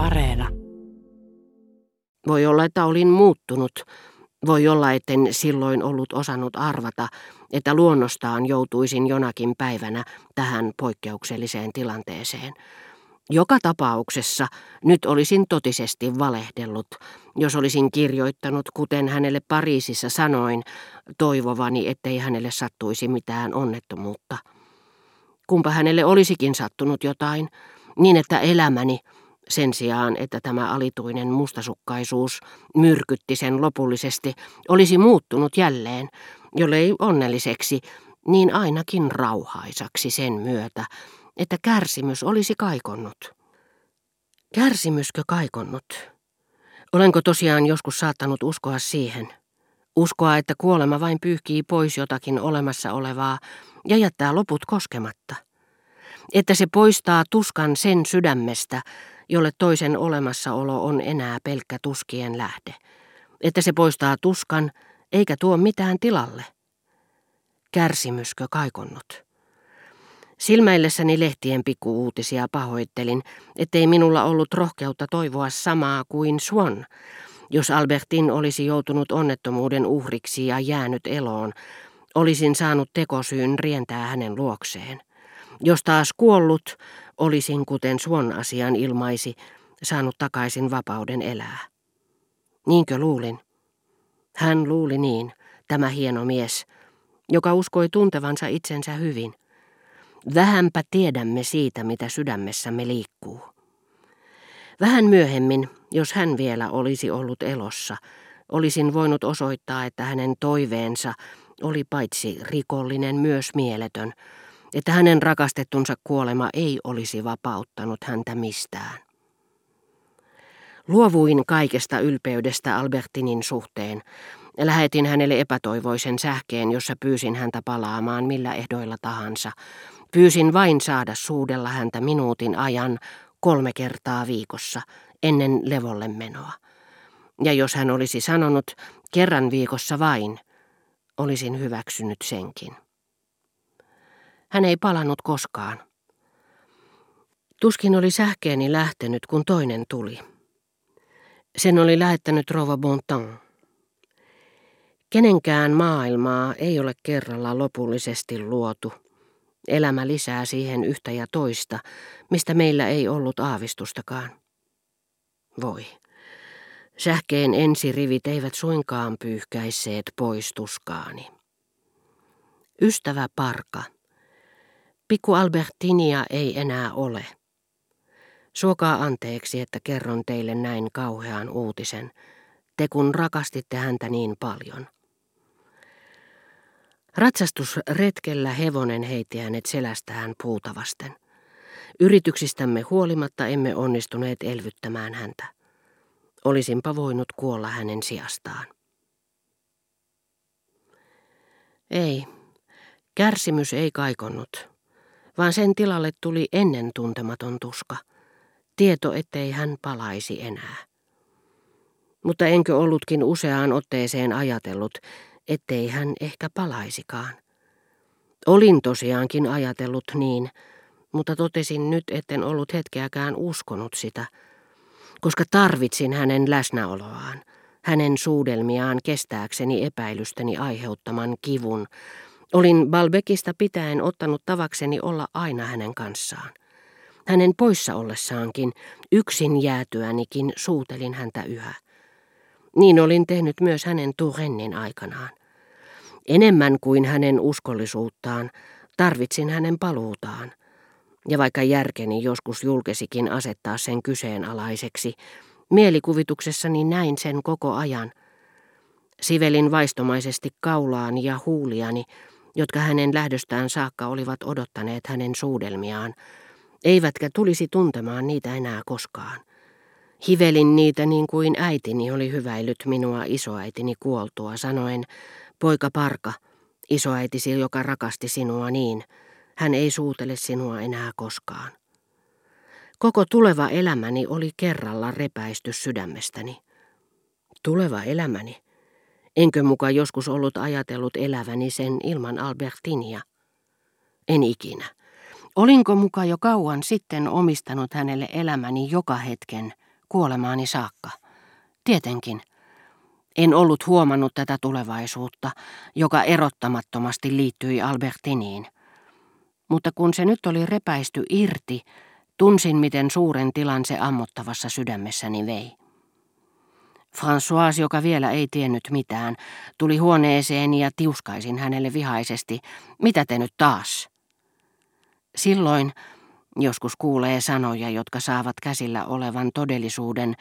Areena. Voi olla, että olin muuttunut. Voi olla, etten silloin ollut osannut arvata, että luonnostaan joutuisin jonakin päivänä tähän poikkeukselliseen tilanteeseen. Joka tapauksessa nyt olisin totisesti valehdellut, jos olisin kirjoittanut, kuten hänelle Pariisissa sanoin, toivovani, ettei hänelle sattuisi mitään onnettomuutta. Kumpa hänelle olisikin sattunut jotain, niin että elämäni, sen sijaan, että tämä alituinen mustasukkaisuus myrkytti sen lopullisesti, olisi muuttunut jälleen, jollei onnelliseksi, niin ainakin rauhaisaksi sen myötä, että kärsimys olisi kaikonnut. Kärsimyskö kaikonnut? Olenko tosiaan joskus saattanut uskoa siihen? Uskoa, että kuolema vain pyyhkii pois jotakin olemassa olevaa ja jättää loput koskematta. Että se poistaa tuskan sen sydämestä, jolle toisen olemassaolo on enää pelkkä tuskien lähde. Että se poistaa tuskan, eikä tuo mitään tilalle. Kärsimyskö kaikonnut? Silmäillessäni lehtien pikkuuutisia pahoittelin, ettei minulla ollut rohkeutta toivoa samaa kuin Swan. Jos Albertin olisi joutunut onnettomuuden uhriksi ja jäänyt eloon, olisin saanut tekosyyn rientää hänen luokseen. Jos taas kuollut, olisin, kuten Swan asian ilmaisi, saanut takaisin vapauden elää. Niinkö luulin? Hän luuli niin, tämä hieno mies, joka uskoi tuntevansa itsensä hyvin. Vähänpä tiedämme siitä, mitä sydämessämme liikkuu. Vähän myöhemmin, jos hän vielä olisi ollut elossa, olisin voinut osoittaa, että hänen toiveensa oli paitsi rikollinen myös mieletön, että hänen rakastettunsa kuolema ei olisi vapauttanut häntä mistään. Luovuin kaikesta ylpeydestä Albertinin suhteen. Lähetin hänelle epätoivoisen sähkeen, jossa pyysin häntä palaamaan millä ehdoilla tahansa, Pyysin vain saada suudella häntä minuutin ajan kolme kertaa viikossa ennen levolle menoa. Ja jos hän olisi sanonut kerran viikossa vain, olisin hyväksynyt senkin. Hän ei palannut koskaan. Tuskin oli sähkeeni lähtenyt, kun toinen tuli. Sen oli lähettänyt Rova Bontan. Kenenkään maailmaa ei ole kerralla lopullisesti luotu – Elämä lisää siihen yhtä ja toista, mistä meillä ei ollut aavistustakaan. Voi. Sähkeen ensirivit eivät suinkaan pyyhkäisseet pois tuskaani. Ystävä Parka. Pikku Albertinia ei enää ole. Suokaa anteeksi, että kerron teille näin kauhean uutisen, te kun rakastitte häntä niin paljon. Ratsastusretkellä hevonen heitti hänet selästään puuta vasten. Yrityksistämme huolimatta emme onnistuneet elvyttämään häntä. Olisinpa voinut kuolla hänen sijastaan. Ei, kärsimys ei kaikonnut, vaan sen tilalle tuli ennen tuntematon tuska. Tieto, ettei hän palaisi enää. Mutta enkö ollutkin useaan otteeseen ajatellut, ettei hän ehkä palaisikaan. Olin tosiaankin ajatellut niin, mutta totesin nyt, etten ollut hetkeäkään uskonut sitä, koska tarvitsin hänen läsnäoloaan, hänen suudelmiaan kestääkseni epäilystäni aiheuttaman kivun. Olin Balbekista pitäen ottanut tavakseni olla aina hänen kanssaan. Hänen poissa ollessaankin, yksin jäätyänikin, suutelin häntä yhä. Niin olin tehnyt myös hänen Turennin aikanaan. Enemmän kuin hänen uskollisuuttaan, tarvitsin hänen paluutaan. Ja vaikka järkeni joskus julkesikin asettaa sen kyseenalaiseksi, mielikuvituksessani näin sen koko ajan. Sivelin vaistomaisesti kaulaani ja huuliani, jotka hänen lähdöstään saakka olivat odottaneet hänen suudelmiaan, eivätkä tulisi tuntemaan niitä enää koskaan. Hivelin niitä niin kuin äitini oli hyväillyt minua isoäitini kuoltua, sanoen, Poika Parka, isoäitisi, joka rakasti sinua niin, hän ei suutele sinua enää koskaan. Koko tuleva elämäni oli kerralla repäisty sydämestäni. Tuleva elämäni? Enkö muka joskus ollut ajatellut eläväni sen ilman Albertinia? En ikinä. Olinko muka jo kauan sitten omistanut hänelle elämäni joka hetken kuolemaani saakka. Tietenkin. En ollut huomannut tätä tulevaisuutta, joka erottamattomasti liittyi Albertiniin. Mutta kun se nyt oli repäisty irti, tunsin miten suuren tilan se ammottavassa sydämessäni vei. François, joka vielä ei tiennyt mitään, tuli huoneeseeni ja tiuskaisin hänelle vihaisesti. Mitä te nyt taas? Silloin, joskus kuulee sanoja, jotka saavat käsillä olevan todellisuuden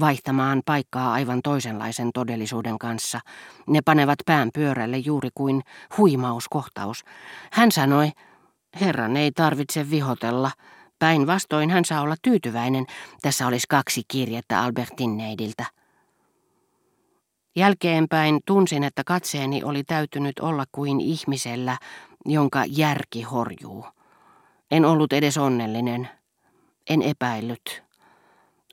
vaihtamaan paikkaa aivan toisenlaisen todellisuuden kanssa. Ne panevat pään pyörälle juuri kuin huimauskohtaus. Hän sanoi, herran ei tarvitse vihotella. Päinvastoin hän saa olla tyytyväinen. Tässä olisi kaksi kirjettä Albertin neidiltä. Jälkeenpäin tunsin, että katseeni oli täytynyt olla kuin ihmisellä, jonka järki horjuu. En ollut edes onnellinen. En epäillyt.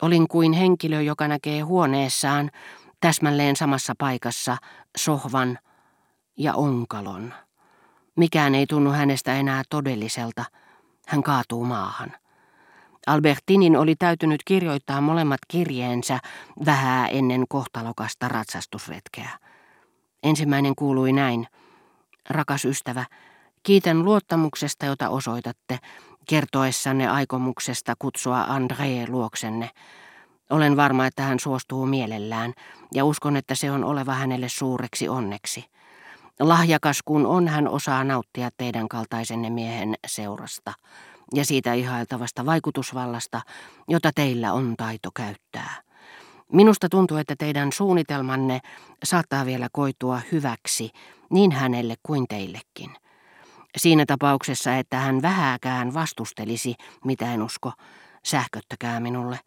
Olin kuin henkilö, joka näkee huoneessaan täsmälleen samassa paikassa sohvan ja onkalon. Mikään ei tunnu hänestä enää todelliselta. Hän kaatuu maahan. Albertinin oli täytynyt kirjoittaa molemmat kirjeensä vähää ennen kohtalokasta ratsastusretkeä. Ensimmäinen kuului näin. Rakas ystävä, kiitän luottamuksesta, jota osoitatte, kertoessanne aikomuksesta kutsua André luoksenne. Olen varma, että hän suostuu mielellään, ja uskon, että se on oleva hänelle suureksi onneksi. Lahjakas kun on, hän osaa nauttia teidän kaltaisenne miehen seurasta ja siitä ihailtavasta vaikutusvallasta, jota teillä on taito käyttää. Minusta tuntuu, että teidän suunnitelmanne saattaa vielä koitua hyväksi niin hänelle kuin teillekin. Siinä tapauksessa, että hän vähääkään vastustelisi, mitä en usko, sähköttäkää minulle.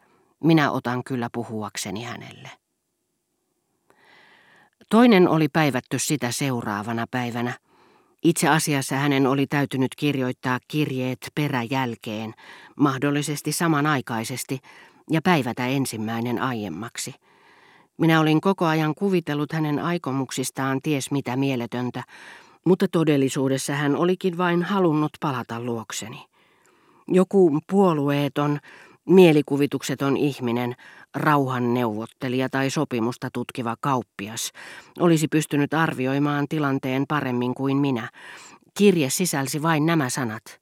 Minä otan kyllä puhuakseni hänelle. Toinen oli päivätty sitä seuraavana päivänä – itse asiassa hänen oli täytynyt kirjoittaa kirjeet peräjälkeen, mahdollisesti samanaikaisesti, ja päivätä ensimmäinen aiemmaksi. Minä olin koko ajan kuvitellut hänen aikomuksistaan ties mitä mieletöntä, mutta todellisuudessa hän olikin vain halunnut palata luokseni. Joku puolueeton, Mielikuvitukseton ihminen, rauhanneuvottelija tai sopimusta tutkiva kauppias, olisi pystynyt arvioimaan tilanteen paremmin kuin minä. Kirje sisälsi vain nämä sanat.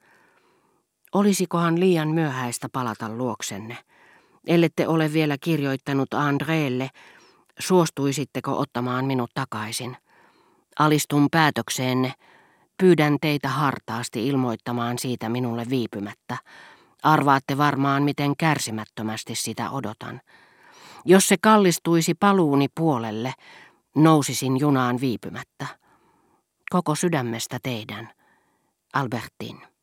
Olisikohan liian myöhäistä palata luoksenne? Ellette ole vielä kirjoittanut Andreelle, suostuisitteko ottamaan minut takaisin? Alistun päätökseenne. Pyydän teitä hartaasti ilmoittamaan siitä minulle viipymättä. Arvaatte varmaan, miten kärsimättömästi sitä odotan. Jos se kallistuisi paluuni puolelle, nousisin junaan viipymättä. Koko sydämestä teidän, Albertin.